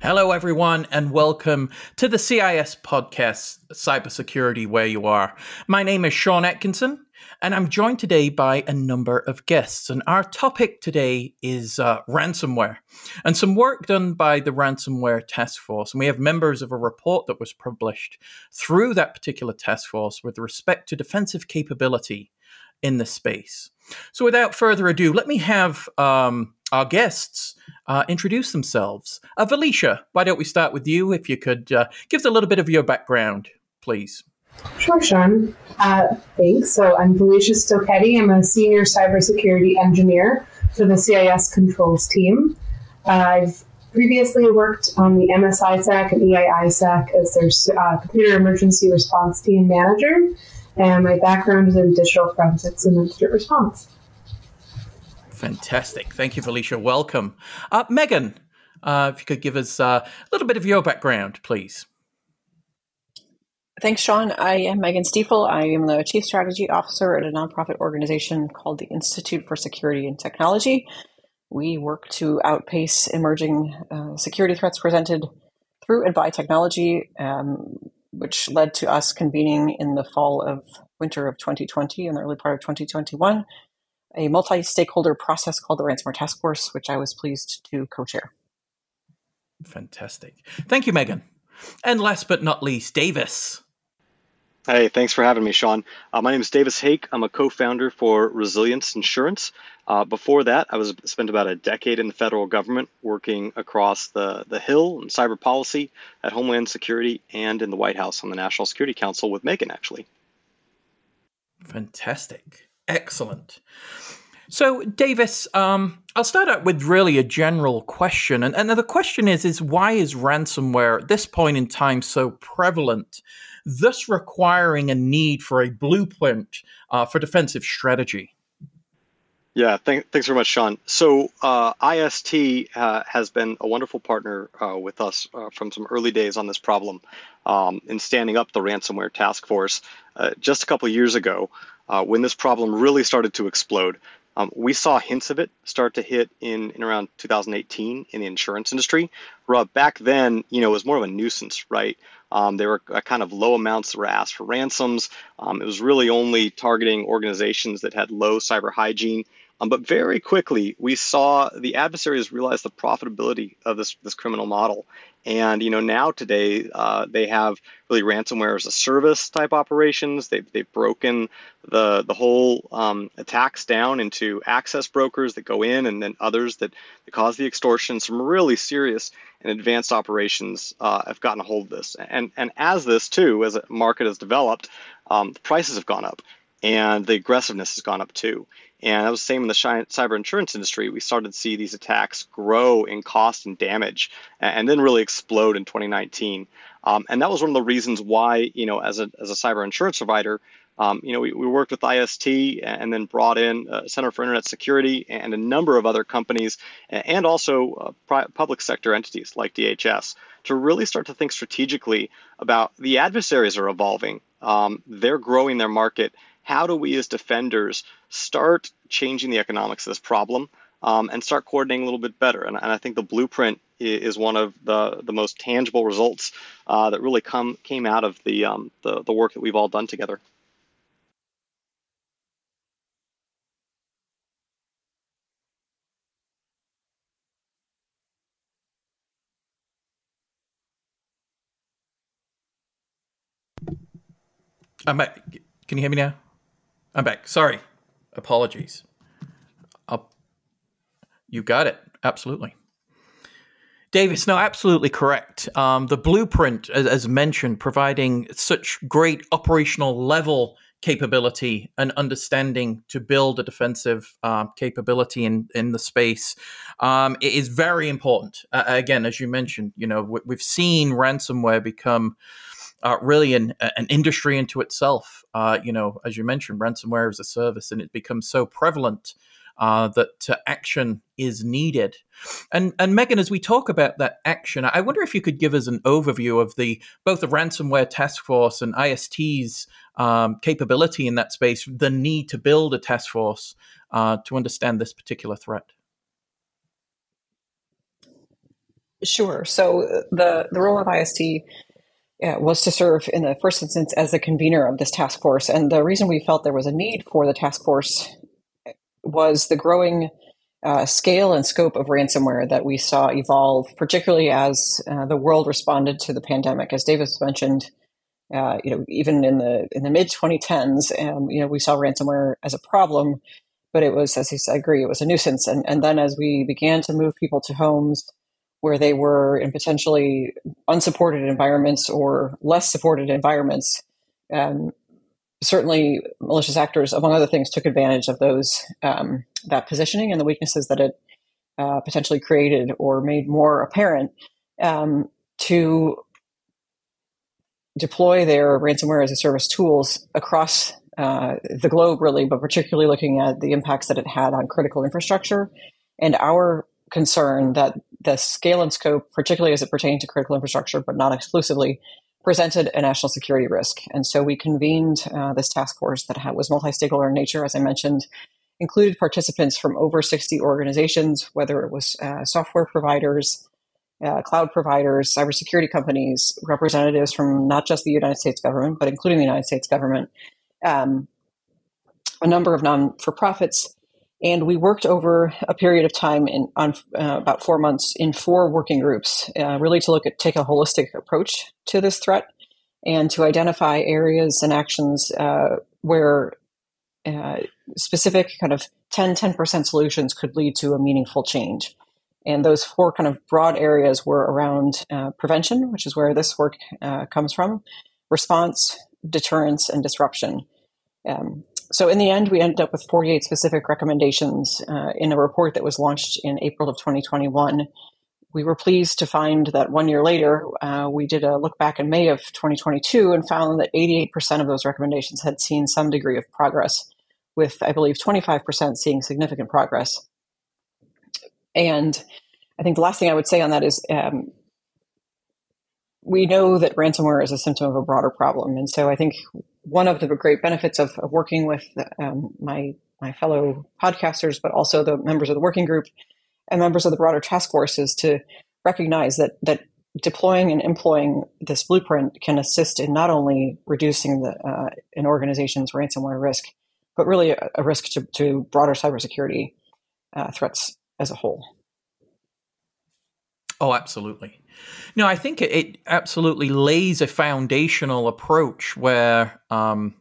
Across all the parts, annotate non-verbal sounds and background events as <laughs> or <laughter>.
Hello, everyone, and welcome to the CIS podcast, Cybersecurity Where You Are. My name is Sean Atkinson, and I'm joined today by a number of guests. And our topic today is uh, ransomware and some work done by the Ransomware Task Force. And we have members of a report that was published through that particular task force with respect to defensive capability in the space. So, without further ado, let me have um, our guests uh, introduce themselves. Uh, Valecia, why don't we start with you? If you could uh, give us a little bit of your background, please. Sure, Sean. Uh, thanks. So I'm Valecia Stocchetti. I'm a senior cybersecurity engineer for the CIS controls team. I've previously worked on the MSISAC and EIISAC as their uh, computer emergency response team manager, and my background is in digital forensics and incident response. Fantastic. Thank you, Valecia. Welcome. Uh, Megan, uh, if you could give us uh, a little bit of your background, please. Thanks, Sean. I am Megan Stifel. I am the Chief Strategy Officer at a nonprofit organization called the Institute for Security and Technology. We work to outpace emerging uh, security threats presented through and by technology, um, which led to us convening in the fall of winter of 2020 and the early part of 2021 a multi stakeholder process called the Ransomware Task Force, which I was pleased to co chair. Fantastic. Thank you, Megan. And last but not least, Davis. Hey, thanks for having me, Sean. Uh, my name is Davis Hake. I'm a co-founder for Resilience Insurance. Uh, before that, I was spent about a decade in the federal government working across the, the Hill and cyber policy at Homeland Security and in the White House on the National Security Council with Megan, actually. Fantastic. Excellent. So, Davis, um, I'll start out with really a general question, and, and the question is: is why is ransomware at this point in time so prevalent, thus requiring a need for a blueprint uh, for defensive strategy? Yeah, thank, thanks very much, Sean. So, uh, IST uh, has been a wonderful partner uh, with us uh, from some early days on this problem um, in standing up the ransomware task force. Uh, just a couple years ago, uh, when this problem really started to explode. Um, we saw hints of it start to hit in, in around 2018 in the insurance industry. Rob, back then, you know, it was more of a nuisance, right? Um, there were kind of low amounts that were asked for ransoms. Um, it was really only targeting organizations that had low cyber hygiene. Um, but very quickly, we saw the adversaries realize the profitability of this, this criminal model. And you know now today uh, they have really ransomware as a service type operations. They've, they've broken the the whole um, attacks down into access brokers that go in, and then others that, that cause the extortion. Some really serious and advanced operations uh, have gotten a hold of this. And and as this too, as a market has developed, um, the prices have gone up, and the aggressiveness has gone up too. And that was the same in the cyber insurance industry. We started to see these attacks grow in cost and damage and then really explode in 2019. Um, and that was one of the reasons why, you know, as a, as a cyber insurance provider, um, you know, we, we worked with IST and then brought in uh, Center for Internet Security and a number of other companies and also uh, public sector entities like DHS to really start to think strategically about the adversaries are evolving. Um, they're growing their market how do we as defenders start changing the economics of this problem um, and start coordinating a little bit better? And, and, I think the blueprint is one of the, the most tangible results uh, that really come came out of the, um, the, the work that we've all done together. I'm, can you hear me now? I'm back. Sorry. Apologies. I'll, you got it. Absolutely. Davis, no, absolutely correct. Um, the blueprint, as, as, mentioned, providing such great operational level capability and understanding to build a defensive uh, capability in in the space um, it is very important. Uh, again, as you mentioned, you know we, have seen ransomware become uh, really an, an industry into itself. Uh, you know, as you mentioned, ransomware is a service, and it becomes so prevalent uh, that action is needed. And and Megan, as we talk about that action, I wonder if you could give us an overview of the both the ransomware task force and IST's um, capability in that space, the need to build a task force uh, to understand this particular threat. Sure. So uh, the the role of IST was to serve in the first instance as the convener of this task force, and the reason we felt there was a need for the task force was the growing uh, scale and scope of ransomware that we saw evolve, particularly as uh, the world responded to the pandemic. As Davis mentioned, uh, you know, even in the in the mid 2010s, um, you know, we saw ransomware as a problem, but it was, as he said, I agree, it was a nuisance. And and then as we began to move people to homes where they were in potentially unsupported environments or less supported environments, um, certainly malicious actors, among other things, took advantage of those um, that positioning and the weaknesses that it uh, potentially created or made more apparent um, to deploy their ransomware as a service tools across uh, the globe, really, but particularly looking at the impacts that it had on critical infrastructure and our concern that the scale and scope, particularly as it pertained to critical infrastructure, but not exclusively, presented a national security risk. And so we convened uh, this task force that was multi stakeholder in nature, as I mentioned, included participants from over 60 organizations, whether it was uh, software providers, uh, cloud providers, cybersecurity companies, representatives from not just the United States government, but including the United States government, um, a number of non for profits, and we worked over a period of time in on uh, about four months in four working groups, uh, really to look at take a holistic approach to this threat and to identify areas and actions uh, where uh, specific kind of 10 10% solutions could lead to a meaningful change. And those four kind of broad areas were around uh, prevention, which is where this work uh, comes from, response, deterrence, and disruption. Um, so in the end, we ended up with 48 specific recommendations uh, in a report that was launched in April of 2021. We were pleased to find that one year later, uh, we did a look back in May of 2022 and found that 88% of those recommendations had seen some degree of progress, with I believe 25% seeing significant progress. And I think the last thing I would say on that is um, we know that ransomware is a symptom of a broader problem. And so I think one of the great benefits of, of working with um, my my fellow podcasters, but also the members of the working group and members of the broader task force is to recognize that that deploying and employing this blueprint can assist in not only reducing the uh, an organization's ransomware risk, but really a, a risk to, to broader cybersecurity uh, threats as a whole. Oh, absolutely. No, I think it, absolutely lays a foundational approach where um,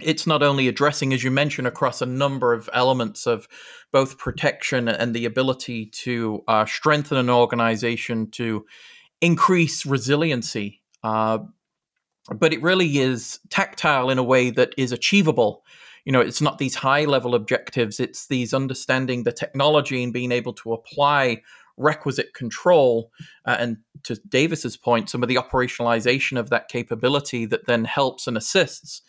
it's not only addressing, as you mentioned, across a number of elements of both protection and the ability to uh, strengthen an organization to increase resiliency. Uh, but it really is tactile in a way that is achievable. You know, it's not these high level objectives, it's these understanding the technology and being able to apply requisite control uh, and to davis's point some of the operationalization of that capability that then helps and assists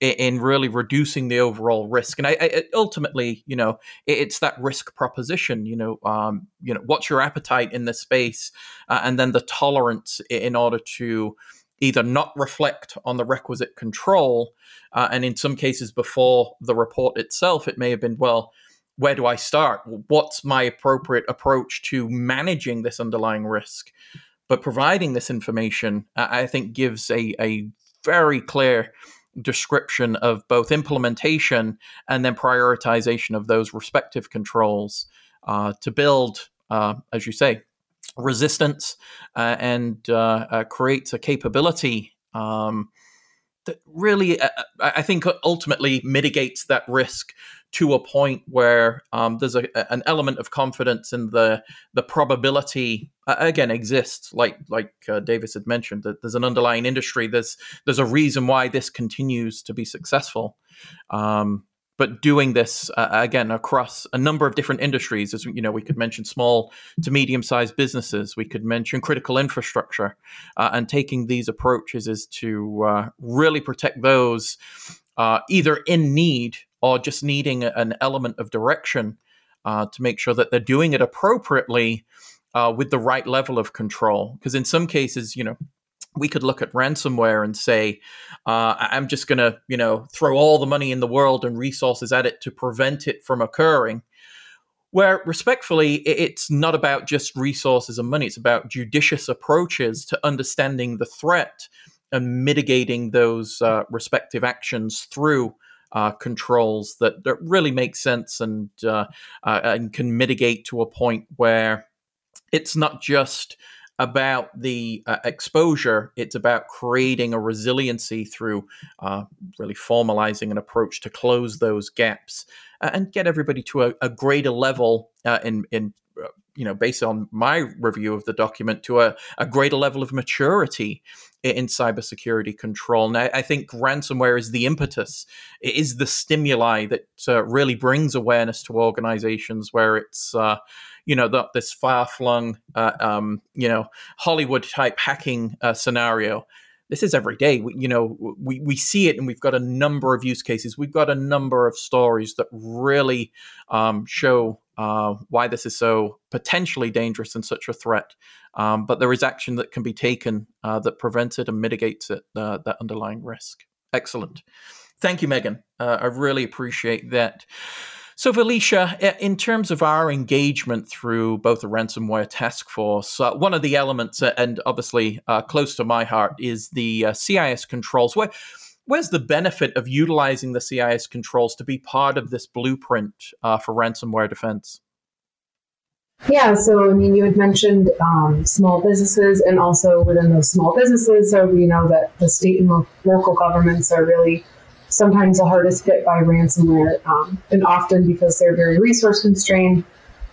in, in really reducing the overall risk. And I, I, ultimately you know it, it's that risk proposition you know um, you know what's your appetite in this space uh, and then the tolerance in order to either not reflect on the requisite control uh, and in some cases before the report itself it may have been well where do I start? What's my appropriate approach to managing this underlying risk? But providing this information, I think, gives a, a very clear description of both implementation and then prioritization of those respective controls uh, to build, uh, as you say, resistance uh, and uh, uh, creates a capability um, that really, uh, I think, ultimately mitigates that risk to a point where um, there's a, an element of confidence in the the probability uh, again exists. Like like uh, Davis had mentioned, that there's an underlying industry. There's there's a reason why this continues to be successful. Um, but doing this uh, again across a number of different industries as you know we could mention small to medium sized businesses we could mention critical infrastructure uh, and taking these approaches is to uh, really protect those uh, either in need or just needing an element of direction uh, to make sure that they're doing it appropriately uh, with the right level of control because in some cases you know we could look at ransomware and say, uh, I'm just going to, you know, throw all the money in the world and resources at it to prevent it from occurring. Where respectfully, it's not about just resources and money, it's about judicious approaches to understanding the threat and mitigating those uh, respective actions through uh, controls that, that really make sense and, uh, uh, and can mitigate to a point where it's not just about the uh, exposure. It's about creating a resiliency through uh, really formalizing an approach to close those gaps and get everybody to a, a greater level uh, in in you know based on my review of the document to a, a greater level of maturity in cybersecurity control. Now, I think ransomware is the impetus. It is the stimuli that uh, really brings awareness to organizations where it's you know, the, this far flung, uh, um, you know, Hollywood type hacking uh, scenario. This is every day. We, you know, we, we see it, and we've got a number of use cases. We've got a number of stories that really um, show uh, why this is so potentially dangerous and such a threat. Um, but there is action that can be taken uh, that prevents it and mitigates it, uh, that underlying risk. Excellent. Thank you, Megan. Uh, I really appreciate that. So, Valecia, in terms of our engagement through both the ransomware task force, uh, one of the elements, uh, and obviously uh, close to my heart, is the uh, CIS controls. Where, where's the benefit of utilizing the CIS controls to be part of this blueprint uh, for ransomware defense? Yeah, so I mean, you had mentioned um, small businesses, and also within those small businesses, so we know that the state and lo- local governments are really sometimes the hardest hit by ransomware, um, and often because they're very resource constrained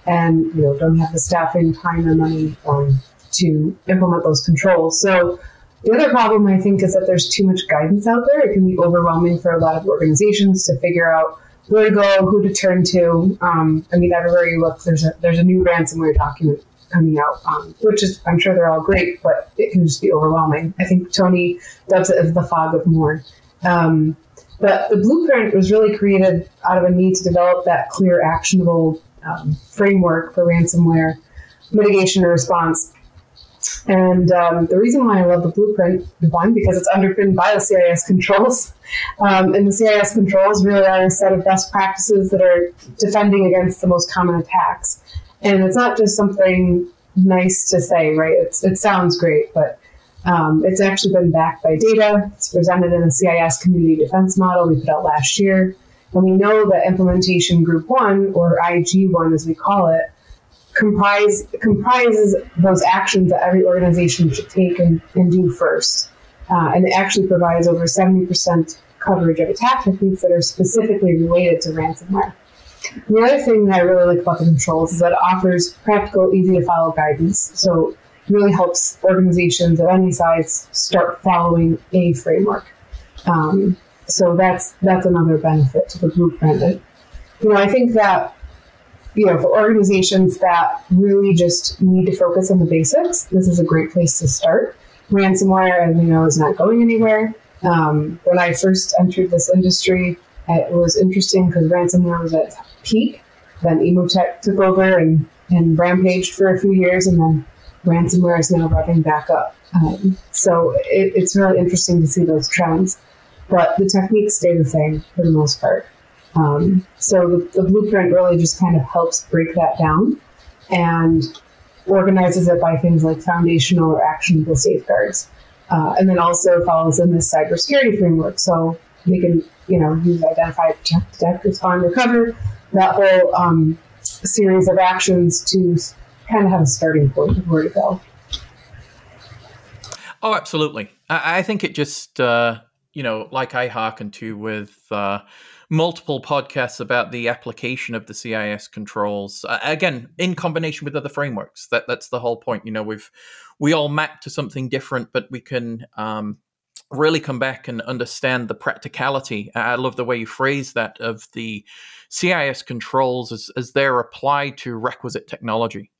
and you know don't have the staffing, time, or money um, to implement those controls. So the other problem I think is that there's too much guidance out there. It can be overwhelming for a lot of organizations to figure out where to go, who to turn to. Um, I mean, everywhere you look, there's a there's a new ransomware document coming out, um, which is I'm sure they're all great, but it can just be overwhelming. I think Tony dubs it as the fog of more. Um, but the blueprint was really created out of a need to develop that clear, actionable um, framework for ransomware mitigation and response. And um, the reason why I love the blueprint, one, because it's underpinned by the CIS controls. Um, and the CIS controls really are a set of best practices that are defending against the most common attacks. And it's not just something nice to say, right? It's, it sounds great, but um, it's actually been backed by data. It's presented in the CIS community defense model we put out last year. And we know that implementation group one, or IG1 as we call it, comprise, comprises those actions that every organization should take and, and do first. Uh, and it actually provides over 70% coverage of attack techniques that are specifically related to ransomware. The other thing that I really like about the controls is that it offers practical, easy to follow guidance. So it really helps organizations of any size start following a framework. Um, so that's that's another benefit to the blueprint. And, you know, I think that you know for organizations that really just need to focus on the basics, this is a great place to start. Ransomware, as we know, is not going anywhere. Um, when I first entered this industry, it was interesting because ransomware was at peak. Then Emotet took over and, and rampaged for a few years, and then ransomware is now revving back up. Um, so it, it's really interesting to see those trends. But the techniques stay the same for the most part. Um, so the, the, blueprint really just kind of helps break that down and organizes it by things like foundational or actionable safeguards. Uh, and then also follows NIST cybersecurity framework. So they can, you know, use identify, protect, detect, respond, recover, that whole um, series of actions to kind of have a starting point of where to go. Oh, absolutely. I, I think it just uh, you know, like I hearken to with uh, multiple podcasts about the application of the CIS controls. Uh, again, in combination with other frameworks. That that's the whole point. You know, we've we all map to something different, but we can um, really come back and understand the practicality. I love the way you phrase that of the CIS controls as, as they're applied to requisite technology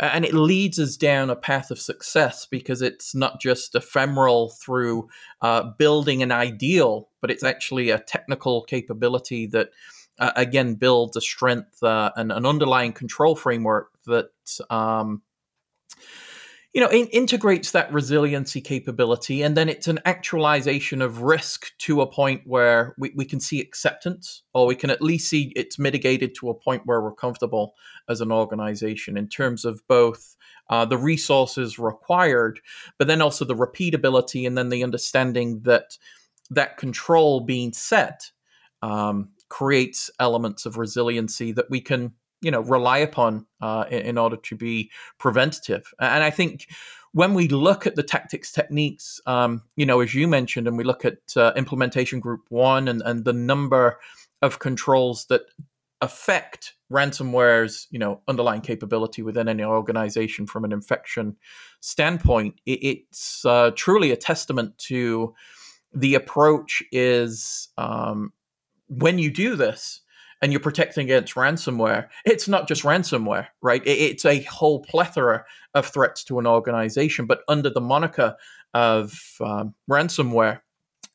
and it leads us down a path of success because it's not just ephemeral through uh, building an ideal, but it's actually a technical capability that, uh, again, builds a strength uh, and an underlying control framework that um, you know, in, integrates that resiliency capability, and then it's an actualization of risk to a point where we, we can see acceptance, or we can at least see it's mitigated to a point where we're comfortable as an organization in terms of both uh, the resources required, but then also the repeatability, and then the understanding that that control being set um, creates elements of resiliency that we can you know rely upon uh, in, in, order to be preventative. And I think when we look at the tactics techniques, um, you know, as you mentioned, and we look at uh, implementation group one and, and the number of controls that affect ransomware's you know underlying capability within any organization from an infection standpoint it, it's uh, truly a testament to the approach is um, when you do this and you're protecting against ransomware, it's not just ransomware, right? It's a whole plethora of threats to an organization, but under the moniker of um, ransomware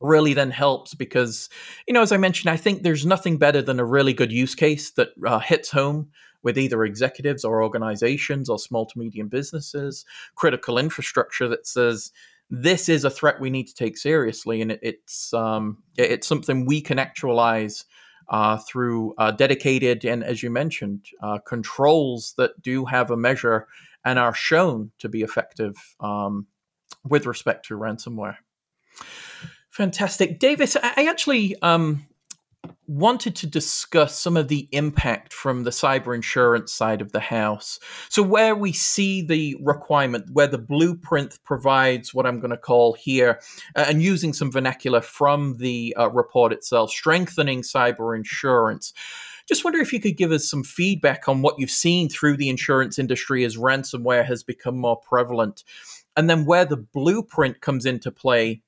really then helps because, you know, as I mentioned, I think there's nothing better than a really good use case that uh, hits home with either executives or organizations or small to medium businesses, critical infrastructure that says, this is a threat we need to take seriously, and it, it's um, it's something we can actualize uh, through uh, dedicated and, as you mentioned, uh, controls that do have a measure and are shown to be effective um, with respect to ransomware. Fantastic. Davis, I actually um, wanted to discuss some of the impact from the cyber insurance side of the house. So, where we see the requirement, where the blueprint provides what I'm going to call here, uh, and using some vernacular from the uh, report itself, strengthening cyber insurance. Just wonder if you could give us some feedback on what you've seen through the insurance industry as ransomware has become more prevalent, and then where the blueprint comes into play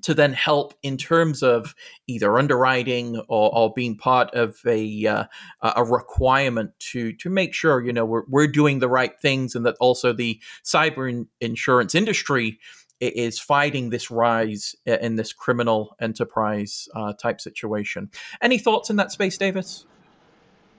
to then help in terms of either underwriting or, or being part of a uh, a requirement to to make sure you know we're we're doing the right things and that also the cyber in- insurance industry is fighting this rise in this criminal enterprise uh, type situation. Any thoughts in that space, Davis?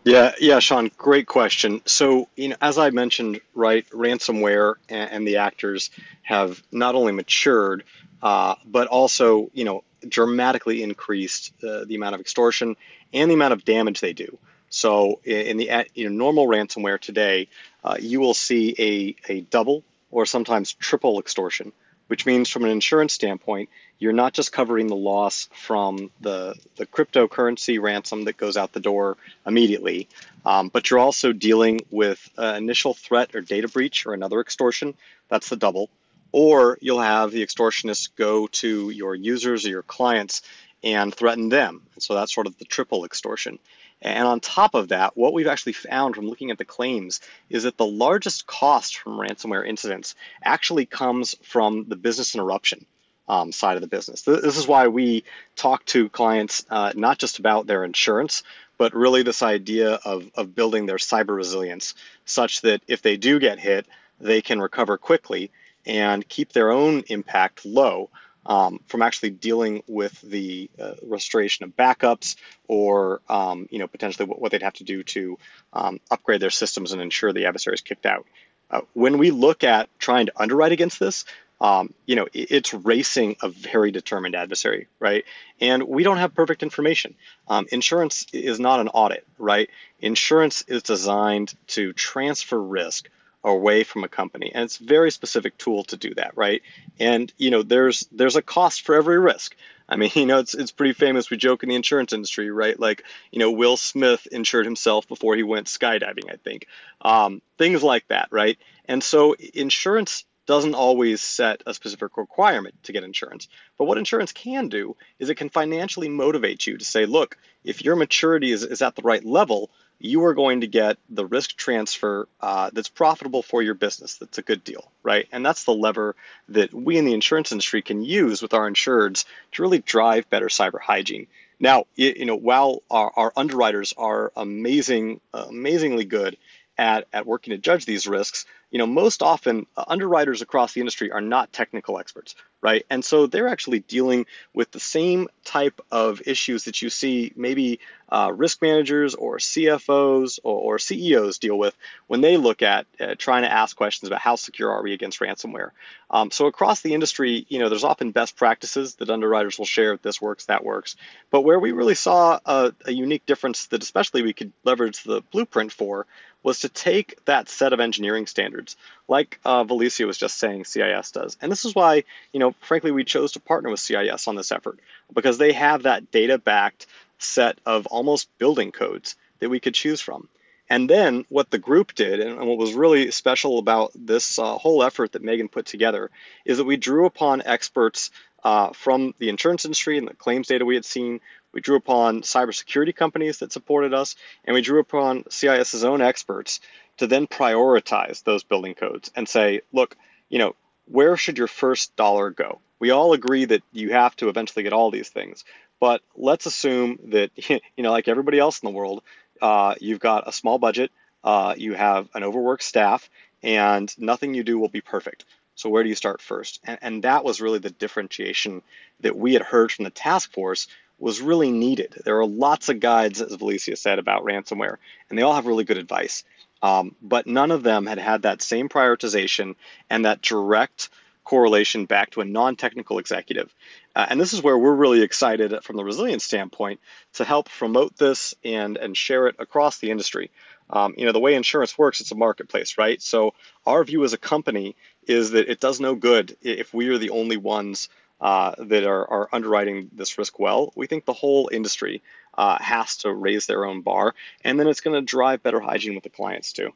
Yeah, yeah, Sean, great question. So, you know, as I mentioned, right, ransomware and, and the actors have not only matured, uh, but also you know dramatically increased uh, the amount of extortion and the amount of damage they do. So in the you know, normal ransomware today, uh, you will see a, a double or sometimes triple extortion, which means from an insurance standpoint, you're not just covering the loss from the, the cryptocurrency ransom that goes out the door immediately, um, but you're also dealing with uh, initial threat or data breach or another extortion. That's the double or you'll have the extortionists go to your users or your clients and threaten them. So that's sort of the triple extortion. And on top of that, what we've actually found from looking at the claims is that the largest cost from ransomware incidents actually comes from the business interruption um, side of the business. This is why we talk to clients uh, not just about their insurance, but really this idea of, of building their cyber resilience such that if they do get hit, they can recover quickly and keep their own impact low um, from actually dealing with the uh, restoration of backups or um, you know potentially what, what, they'd have to do to um, upgrade their systems and ensure the adversary is kicked out. Uh, when we look at trying to underwrite against this, um, you know, it's racing a very determined adversary, right? And we don't have perfect information. Um, insurance is not an audit, right? Insurance is designed to transfer risk away from a company and it's a very specific tool to do that right and you know there's there's a cost for every risk i mean <laughs> you know it's it's pretty famous we joke in the insurance industry right like you know will smith insured himself before he went skydiving i think um, things like that right and so insurance doesn't always set a specific requirement to get insurance. But what insurance can do is it can financially motivate you to say, look, if your maturity is, is at the right level, you are going to get the risk transfer uh, that's profitable for your business. That's a good deal, right? And that's the lever that we in the insurance industry can use with our insureds to really drive better cyber hygiene. Now, you know, while our, our underwriters are amazing, uh, amazingly good at, at working to judge these risks, you know, most often uh, underwriters across the industry are not technical experts, right? And so they're actually dealing with the same type of issues that you see maybe uh, risk managers or CFOs or, or, CEOs deal with when they look at uh, trying to ask questions about how secure are we against ransomware. Um, so across the industry, you know, there's often best practices that underwriters will share. This works, that works. But where we really saw a, a unique difference that especially we could leverage the blueprint for was to take that set of engineering standards, like uh, Valecia was just saying CIS does. And this is why, you know, frankly, we chose to partner with CIS on this effort because they have that data backed set of almost building codes that we could choose from. And then what the group did, and what was really special about this uh, whole effort that Megan put together, is that we drew upon experts uh, from the insurance industry and the claims data we had seen. We drew upon cybersecurity companies that supported us, and we drew upon CIS's own experts to then prioritize those building codes and say, look, you know, where should your first dollar go? We all agree that you have to eventually get all these things, but let's assume that, <laughs> you know, like everybody else in the world, uh, you've got a small budget, uh, you have an overworked staff, and nothing you do will be perfect. So where do you start first? And, and that was really the differentiation that we had heard from the task force was really needed. There are lots of guides, as Valecia said, about ransomware, and they all have really good advice. Um, but none of them had had that same prioritization and that direct correlation back to a non-technical executive. Uh, and this is where we're really excited from the resilience standpoint to help promote this and, and share it across the industry. Um, you know, the way insurance works, it's a marketplace, right? So our view as a company is that it does no good if we are the only ones uh, that are, are underwriting this risk well. We think the whole industry uh, has to raise their own bar, and then it's going to drive better hygiene with the clients too.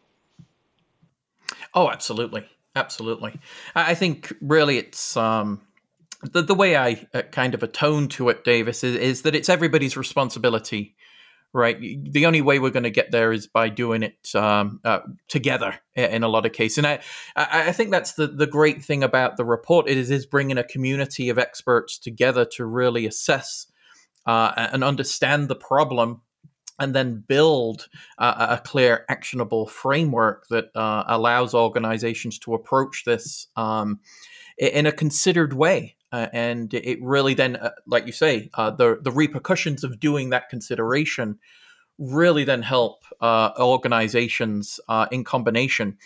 Oh, absolutely, absolutely. I think really it's um, the the way I uh, kind of atone to it, Davis, is, is that it's everybody's responsibility right? The only way we're going to get there is by doing it um, uh, together in a lot of cases. And I, I think that's the, the great thing about the report. Is, is bringing a community of experts together to really assess uh, and understand the problem and then build uh, a clear, actionable framework that uh, allows organizations to approach this um, in a considered way. Uh, and it really then, uh, like you say, uh, the the repercussions of doing that consideration really then help uh, organizations in combination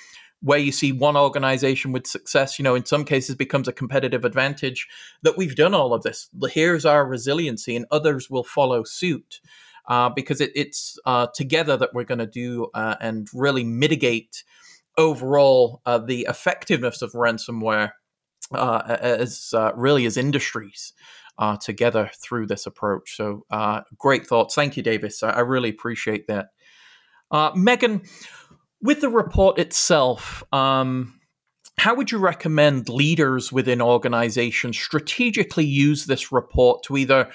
where you see one organization with success, you know, in some cases becomes a competitive advantage that we've done all of this. Here's our resiliency, and others will follow suit. Uh, because it, it's uh, together that we're going to do uh, and really mitigate overall uh, the effectiveness of ransomware uh, as uh, really as industries together through this approach. So great thoughts. Thank you, Davis. I, I really appreciate that. Megan, with the report itself, um, how would you recommend leaders within organizations strategically use this report to either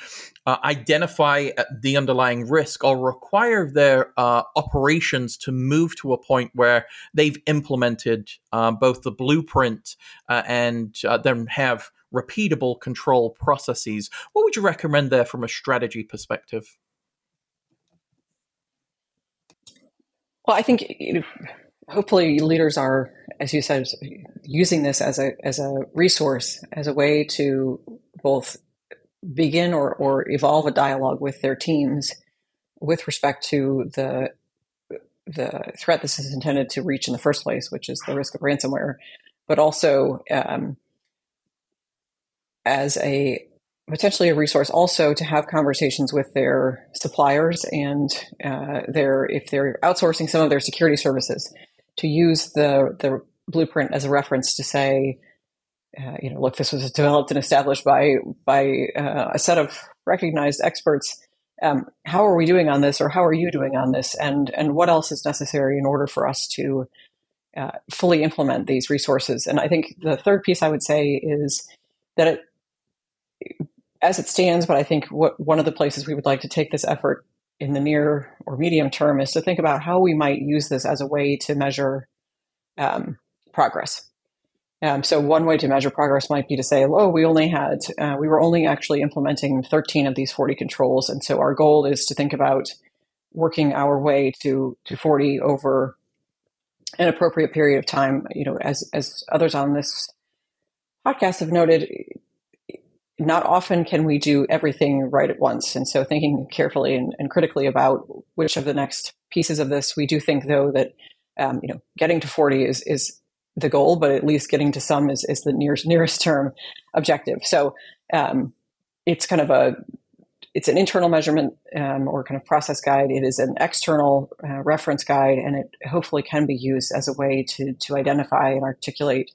uh, identify uh, the underlying risk or require their uh, operations to move to a point where they've implemented uh, both the blueprint uh, and uh, then have repeatable control processes? What would you recommend there from a strategy perspective? Well, I think hopefully leaders are, as you said, using this as a as a resource, as a way to both begin or, or evolve a dialogue with their teams with respect to the the threat this is intended to reach in the first place, which is the risk of ransomware, but also um, as a potentially a resource also to have conversations with their suppliers and uh, their if they're outsourcing some of their security services to use the the blueprint as a reference to say uh, you know look this was developed and established by by uh, a set of recognized experts um, how are we doing on this or how are you doing on this and and what else is necessary in order for us to uh, fully implement these resources. And I think the third piece I would say is that it, as it stands, but I think what one of the places we would like to take this effort in the near or medium term is to think about how we might use this as a way to measure um, progress. Um, so one way to measure progress might be to say, "Oh, we only had uh, we were only actually implementing 13 of these 40 controls, and so our goal is to think about working our way to to 40 over an appropriate period of time." You know, as as others on this podcast have noted, not often can we do everything right at once. And so thinking carefully and, and critically about which of the next pieces of this, we do think though that, um, you know, getting to 40 is, is the goal, but at least getting to some is, is the nearest, nearest term objective. So, um, it's kind of a, it's an internal measurement um, or kind of process guide. It is an external uh, reference guide, and it hopefully can be used as a way to to identify and articulate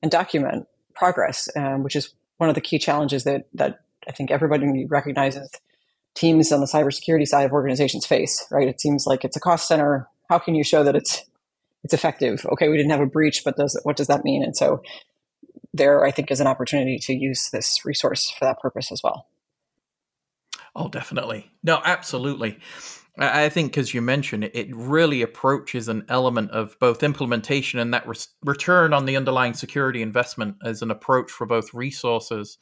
and document progress, um, which is one of the key challenges that that I think everybody recognizes teams on the cybersecurity side of organizations face. Right? It seems like it's a cost center. How can you show that it's it's effective? Okay, we didn't have a breach, but does what does that mean? And so there, I think, is an opportunity to use this resource for that purpose as well. Oh, definitely. No, absolutely. I think, as you mentioned, it really approaches an element of both implementation and that re- return on the underlying security investment as an approach for both resources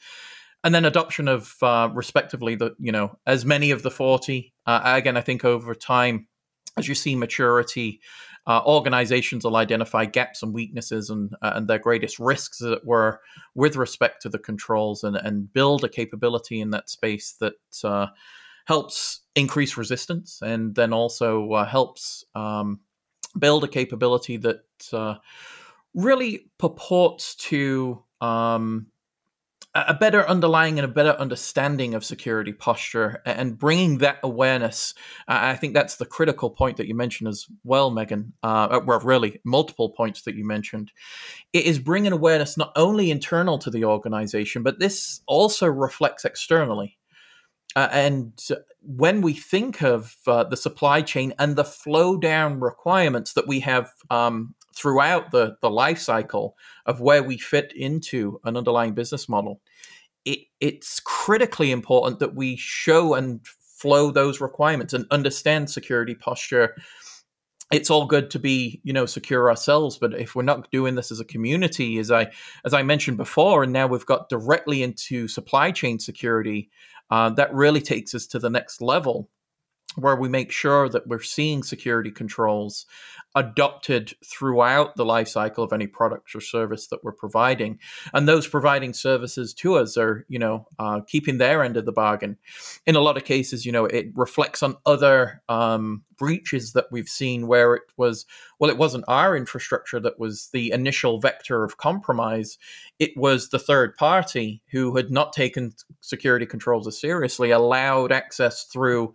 and then adoption of, uh, respectively, the you know as many of the forty. Uh, again, I think over time, as you see maturity, uh, organizations will identify gaps and weaknesses and uh, and their greatest risks, as it were, with respect to the controls, and and build a capability in that space that uh, helps increase resistance and then also uh, helps um, build a capability that uh, really purports to um, a better underlying and a better understanding of security posture and bringing that awareness. I think that's the critical point that you mentioned as well, Megan. Uh, well, really, multiple points that you mentioned. It is bringing awareness not only internal to the organization, but this also reflects externally. Uh, and when we think of uh, the supply chain and the flow down requirements that we have um, throughout the, the life cycle of where we fit into an underlying business model, it, it's critically important that we show and flow those requirements and understand security posture. It's all good to be, you know, secure ourselves, but if we're not doing this as a community, as I as I mentioned before, and now we've got directly into supply chain security, uh, that really takes us to the next level where we make sure that we're seeing security controls adopted throughout the life cycle of any product or service that we're providing. And those providing services to us are you know uh, keeping their end of the bargain. In a lot of cases you know it reflects on other um, breaches that we've seen where it was well it wasn't our infrastructure that was the initial vector of compromise. It was the third party who had not taken security controls as seriously allowed access through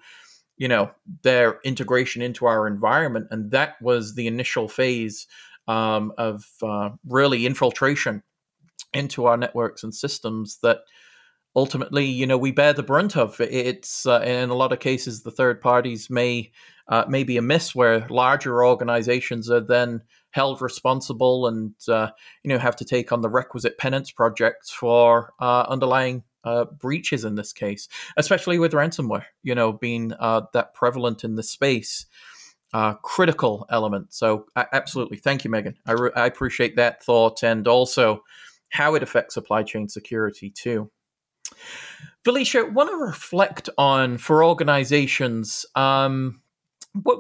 you know their integration into our environment and that was the initial phase um, of uh, really infiltration into our networks and systems that ultimately you know we bear the brunt of. It's uh, in a lot of cases the third parties may uh, may be amiss where larger organizations are then held responsible and uh, you know have to take on the requisite penance projects for uh, underlying uh, breaches in this case, especially with ransomware, you know, being uh, that prevalent in the space. Uh, critical element. So, absolutely. Thank you, Megan. I, re- I appreciate that thought and also how it affects supply chain security, too. Valecia, want to reflect on for organizations um, what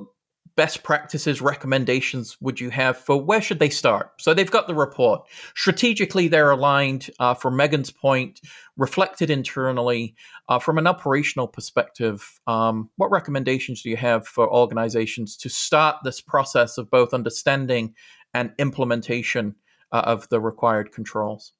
best practices recommendations would you have for where should they start? So they've got the report. Strategically they're aligned uh, from megan's point reflected internally uh, from an operational perspective um, what recommendations do you have for organizations to start this process of both understanding and implementation uh, of the required controls?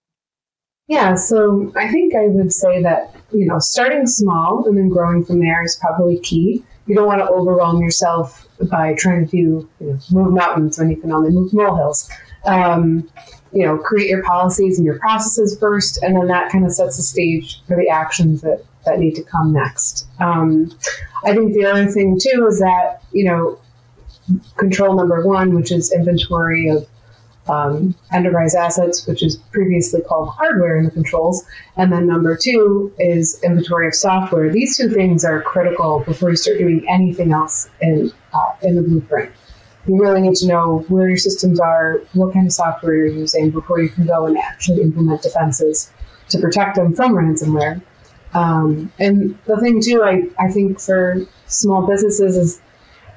Yeah, so I think I would say that, you know, starting small and then growing from there is probably key you don't want to overwhelm yourself by trying to you know, move mountains when you can only move molehills. Um, you know, create your policies and your processes first, and then that kind of sets the stage for the actions that, that need to come next. Um, I think the other thing too is that you know, control number one, which is inventory of um, enterprise assets, which is previously called hardware in the controls. And then number two is inventory of software. These two things are critical before you start doing anything else in, uh, in the blueprint. You really need to know where your systems are, what kind of software you're using before you can go and actually implement defenses to protect them from ransomware. Um, and the thing too, I, I think for small businesses is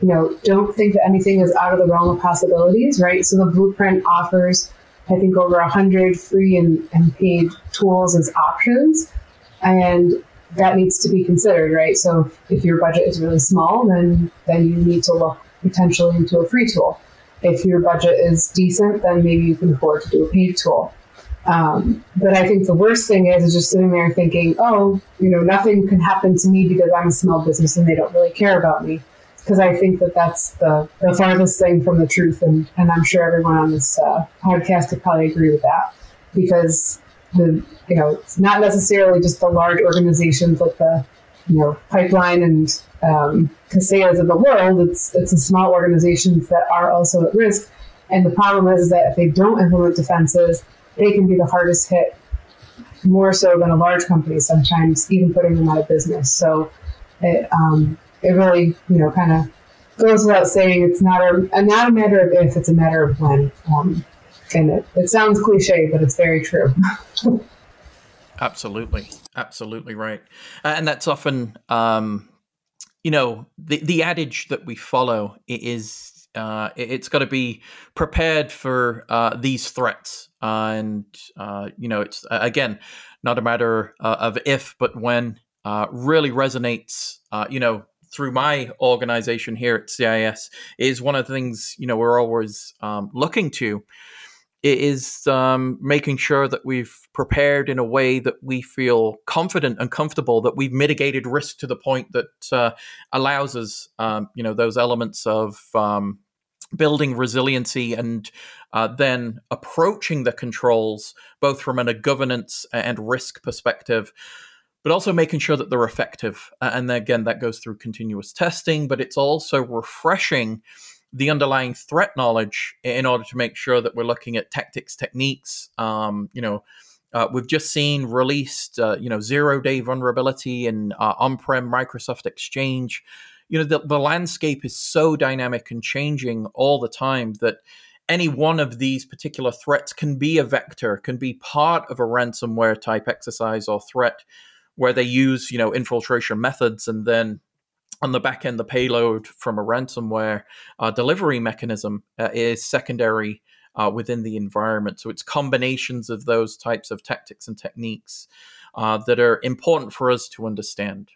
you know, don't think that anything is out of the realm of possibilities, right? So the blueprint offers, I think, over a hundred free and, and paid tools as options, and that needs to be considered, right? So if your budget is really small, then then you need to look potentially into a free tool. If your budget is decent, then maybe you can afford to do a paid tool. Um, but I think the worst thing is, is just sitting there thinking, oh, you know, nothing can happen to me because I'm a small business and they don't really care about me because I think that that's the, the farthest thing from the truth. And, and I'm sure everyone on this uh, podcast would probably agree with that because the, you know, it's not necessarily just the large organizations like the, you know, pipeline and um, Kaseyas of the world. It's, it's the small organizations that are also at risk. And the problem is, is that if they don't implement defenses, they can be the hardest hit more so than a large company sometimes, even putting them out of business. So it, um, it really, you know, kind of goes without saying it's not a, not a matter of if, it's a matter of when. Um, and it, it sounds cliche, but it's very true. <laughs> absolutely, absolutely right, uh, and that's often, um, you know, the the adage that we follow is uh, it's got to be prepared for uh, these threats, and uh, you know, it's again not a matter uh, of if, but when. Uh, really resonates, you know, through my organization here at CIS is one of the things you know we're always um, looking to is um, making sure that we've prepared in a way that we feel confident and comfortable that we've mitigated risk to the point that uh, allows us um, you know those elements of um, building resiliency and uh, then approaching the controls both from a governance and risk perspective but also making sure that they're effective. And again, that goes through continuous testing, but it's also refreshing the underlying threat knowledge in order to make sure that we're looking at tactics, techniques. Um, you know, uh, we've just seen released, uh, you know, zero day vulnerability in uh, on-prem Microsoft Exchange. You know, the, the landscape is so dynamic and changing all the time that any one of these particular threats can be a vector, can be part of a ransomware type exercise or threat where they use you know infiltration methods and then on the back end the payload from a ransomware uh, delivery mechanism uh, is secondary uh, within the environment. So it's combinations of those types of tactics and techniques uh, that are important for us to understand.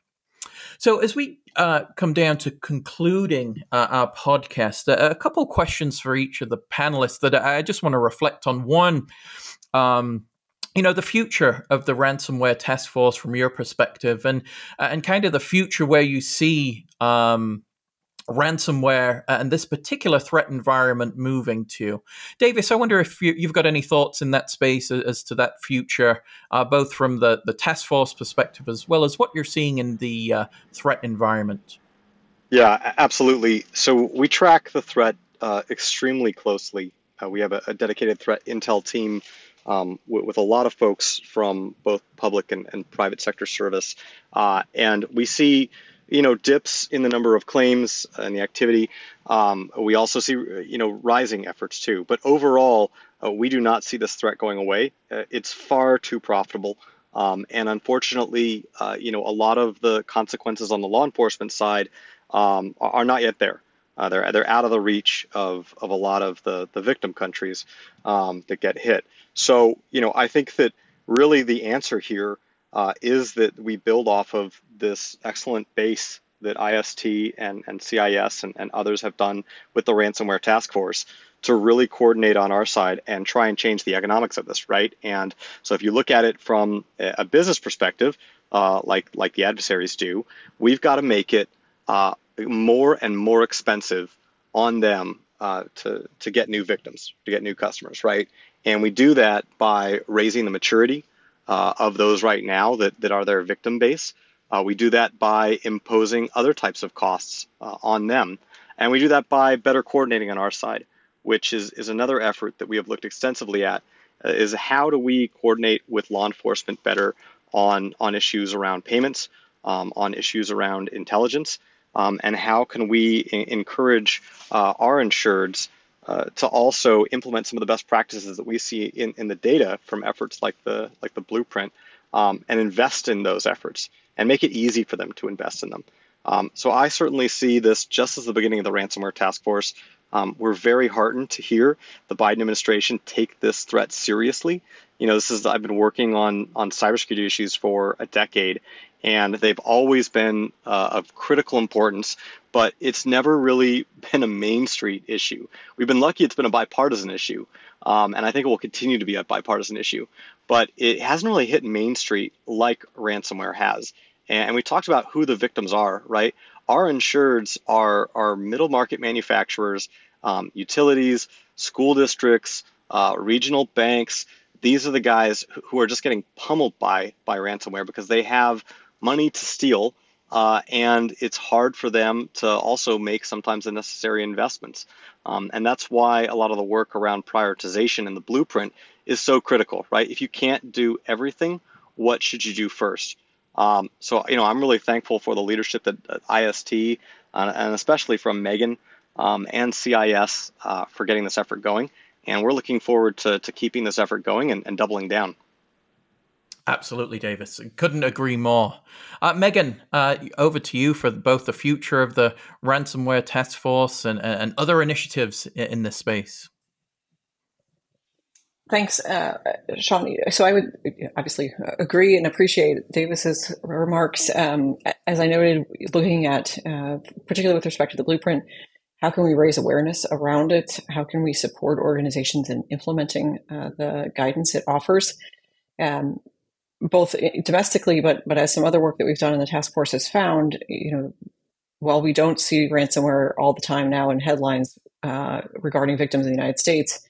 So as we uh, come down to concluding uh, our podcast a couple questions for each of the panelists that i just want to reflect on. One um, you know the future of the ransomware task force from your perspective and uh, and kind of the future where you see um, ransomware and this particular threat environment moving to. Davis i wonder if you, have got any thoughts in that space as, as to that future uh, both from the, the task force perspective as well as what you're seeing in the uh, threat environment? Yeah absolutely. So we track the threat uh, extremely closely. Uh, we have a, a dedicated threat intel team um, with, with, a lot of folks from both public and, and private sector service. Uh, and we see, you know, dips in the number of claims and the activity. Um, we also see, you know, rising efforts too. But overall, uh, we do not see this threat going away. Uh, it's far too profitable. Um, and unfortunately, uh, you know, a lot of the consequences on the law enforcement side um, are not yet there. Uh, they're they're out of the reach of, of a lot of the the victim countries um, that get hit. So you know I think that really the answer here uh, is that we build off of this excellent base that IST and, and CIS and, and others have done with the ransomware task force to really coordinate on our side and try and change the economics of this, right? And so if you look at it from a business perspective, uh, like like the adversaries do, we've got to make it uh, more and more expensive on them uh, to to get new victims, to get new customers, right? And we do that by raising the maturity uh, of those right now that that are their victim base. Uh, we do that by imposing other types of costs uh, on them, and we do that by better coordinating on our side. which is, is another effort that we have looked extensively at, uh, is how do we coordinate with law enforcement better on, on issues around payments, um, on issues around intelligence, um, and how can we encourage uh, our insureds uh, to also implement some of the best practices that we see in, in the data from efforts like the like the blueprint um, and invest in those efforts and make it easy for them to invest in them. Um, so I certainly see this just as the beginning of the ransomware task force. Um, we're very heartened to hear the Biden administration take this threat seriously. You know, this is I've been working on on cybersecurity issues for a decade, and they've always been uh, of critical importance, but it's never really been a Main Street issue. We've been lucky it's been a bipartisan issue, um, and I think it will continue to be a bipartisan issue, but it hasn't really hit Main Street like ransomware has. And we talked about who the victims are, right? Our insureds are, are middle market manufacturers, um, utilities, school districts, uh, regional banks. These are the guys who are just getting pummeled by, by ransomware because they have money to steal, uh, and it's hard for them to also make sometimes the necessary investments. Um, and that's why a lot of the work around prioritization in the blueprint is so critical, right? If you can't do everything, what should you do first? Um, so, you know, I'm really thankful for the leadership at, at IST uh, and especially from Megan um, and CIS uh, for getting this effort going. And we're looking forward to, to keeping this effort going and, and doubling down. Absolutely, Davis. Couldn't agree more. Uh, Megan, uh, over to you for both the future of the ransomware task force and, and other initiatives in this space. Thanks, uh, Sean. So I would obviously agree and appreciate Davis's remarks. Um, as I noted, looking at, uh, particularly with respect to the blueprint, how can we raise awareness around it? How can we support organizations in implementing uh, the guidance it offers? Um, both domestically, but but as some other work that we've done in the task force has found, you know, while we don't see ransomware all the time now in headlines uh, regarding victims in the United States,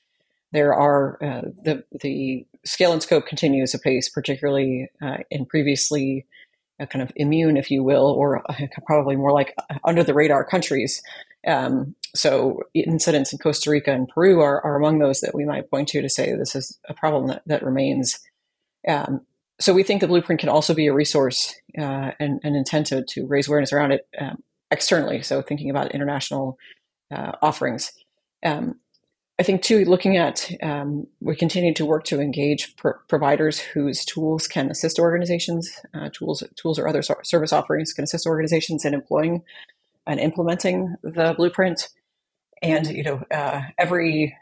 there are uh, the the scale and scope continues apace, particularly uh, in previously uh, kind of immune, if you will, or uh, probably more like uh, under the radar countries. Um, so incidents in Costa Rica and Peru are, are among those that we might point to to say this is a problem that, that remains. Um, so we think the blueprint can also be a resource uh, and, and intended to raise awareness around it um, externally. So thinking about international uh, offerings. Um, I think too, looking at um, we continue to work to engage pr- providers whose tools can assist organizations, uh, tools, tools or other so- service offerings can assist organizations in employing and implementing the blueprint. And you know, uh, every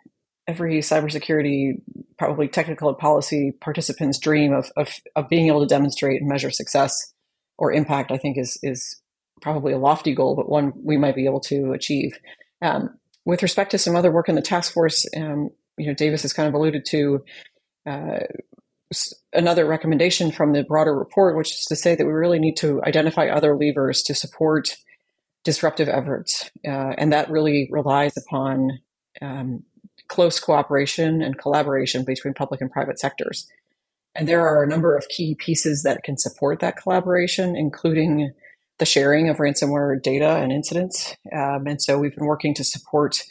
every cybersecurity, probably technical and policy participants dream of, of, of being able to demonstrate and measure success or impact, I think is, is probably a lofty goal, but one we might be able to achieve. Um, with respect to some other work in the task force, um, you know, Davis has kind of alluded to uh, another recommendation from the broader report, which is to say that we really need to identify other levers to support disruptive efforts, uh, and that really relies upon um, close cooperation and collaboration between public and private sectors. And there are a number of key pieces that can support that collaboration, including the sharing of ransomware data and incidents. Um, and so we've been working to support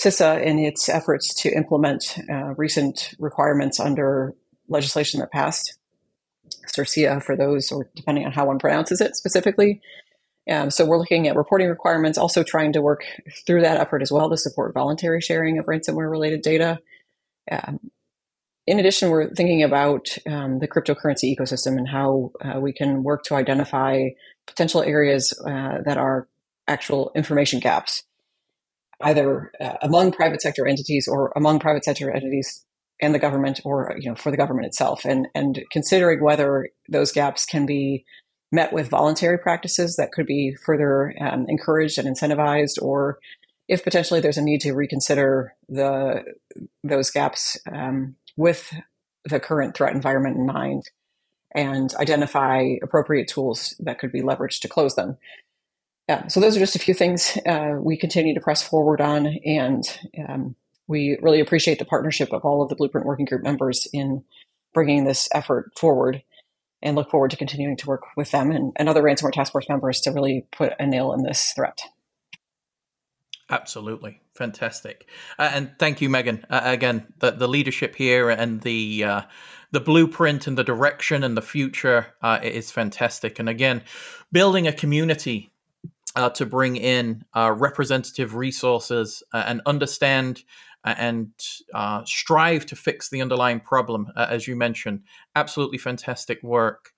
CISA in its efforts to implement uh, recent requirements under legislation that passed, CIRCIA for those, or depending on how one pronounces it specifically, um, so we're looking at reporting requirements, also trying to work through that effort as well to support voluntary sharing of ransomware related data. Um, in addition, we're thinking about um, the cryptocurrency ecosystem and how uh, we can work to identify potential areas uh, that are actual information gaps, either uh, among private sector entities or among private sector entities and the government, or you know for the government itself, and and considering whether those gaps can be met with voluntary practices that could be further um, encouraged and incentivized, or if potentially there's a need to reconsider the those gaps um, with the current threat environment in mind and identify appropriate tools that could be leveraged to close them. Yeah, so those are just a few things uh, we continue to press forward on, and um, we really appreciate the partnership of all of the Blueprint Working Group members in bringing this effort forward and look forward to continuing to work with them and, and other ransomware task force members to really put a nail in this threat. Absolutely. Fantastic, uh, and thank you, Megan. Uh, again, the the leadership here and the uh, the blueprint and the direction and the future uh, is fantastic. And again, building a community uh, to bring in uh, representative resources and understand and strive to fix the underlying problem, as you mentioned. Absolutely fantastic work.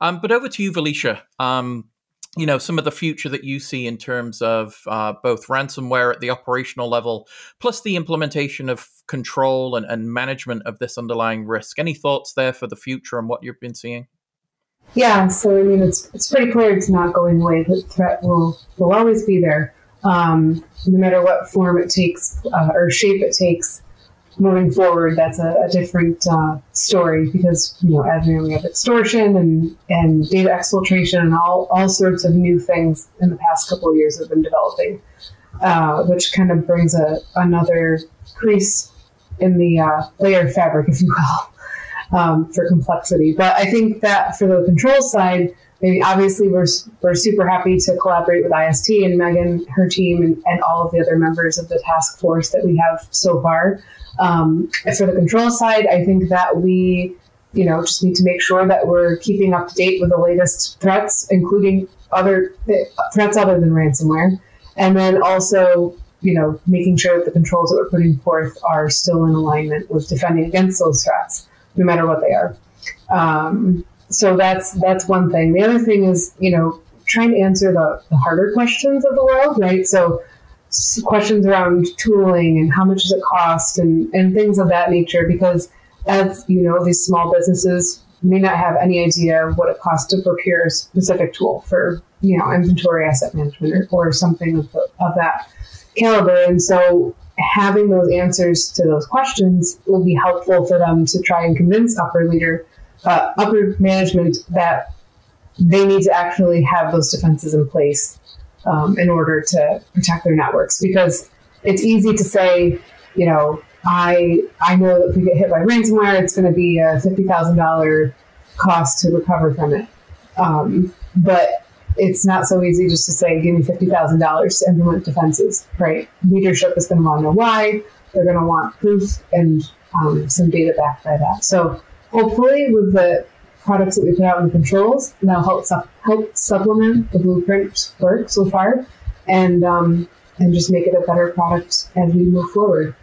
Um, but over to you, Valecia. Um, you know some of the future that you see in terms of uh, both ransomware at the operational level plus the implementation of control and, and, management of this underlying risk any thoughts there for the future and what you've been seeing yeah so i mean it's it's pretty clear it's not going away the threat will will always be there um, no matter what form it takes uh, or shape it takes moving forward, that's a, a different uh, story because you know as we know we have extortion and and data exfiltration and all all sorts of new things in the past couple of years have been developing, uh, which kind of brings a another crease in the uh, layer fabric, if you will, <laughs> um, for complexity. But I think that for the control side. Mean, obviously, we're, we're super happy to collaborate with IST and Megan, her team, and, and all of the other members of the task force that we have so far. Um, for the control side, I think that we, you know, just need to make sure that we're keeping up to date with the latest threats, including other threats other than ransomware, and then also, you know, making sure that the controls that we're putting forth are still in alignment with defending against those threats, no matter what they are. Um, so that's that's one thing. The other thing is, you know, trying to answer the, the harder questions of the world, right? So questions around tooling and how much does it cost and, and things of that nature because as you know these small businesses may not have any idea what it costs to procure a specific tool for you know inventory asset management or, or something of, of that caliber and so having those answers to those questions will be helpful for them to try and convince upper leader uh, upper management that they need to actually have those defenses in place um, in order to protect their networks because it's easy to say, you know, I I know that if we get hit by ransomware, it's going to be a fifty thousand dollar cost to recover from it. Um, but it's not so easy just to say, give me fifty thousand dollars to implement defenses, right? Leadership is going to want to know why. They're going to want proof and um, some data backed by that. So hopefully, with the products that we put out in the controls now help su- help supplement the blueprint work so far, and um, and just make it a better product as we move forward.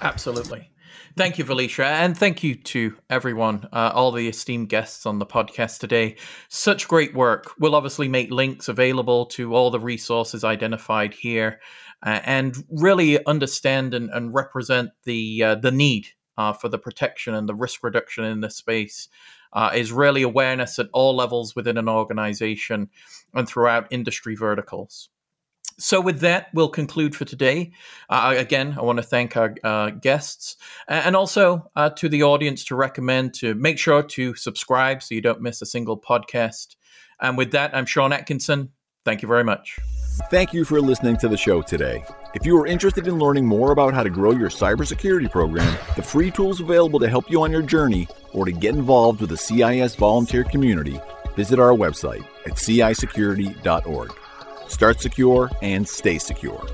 Absolutely. Thank you, Valecia, and thank you to everyone, uh, all the esteemed guests on the podcast today. Such great work. We'll obviously make links available to all the resources identified here, uh, and really understand and, and represent the uh, the need uh, for the protection and the risk reduction in this space uh, is really awareness at all levels within an organization and throughout industry verticals. So, with that, we'll conclude for today. Uh, again, I want to thank our uh, guests and also uh, to the audience to recommend to make sure to subscribe so you don't miss a single podcast. And with that, I'm Sean Atkinson. Thank you very much. Thank you for listening to the show today. If you are interested in learning more about how to grow your cybersecurity program, the free tools available to help you on your journey, or to get involved with the CIS volunteer community, visit our website at cisecurity.org. Start secure and stay secure.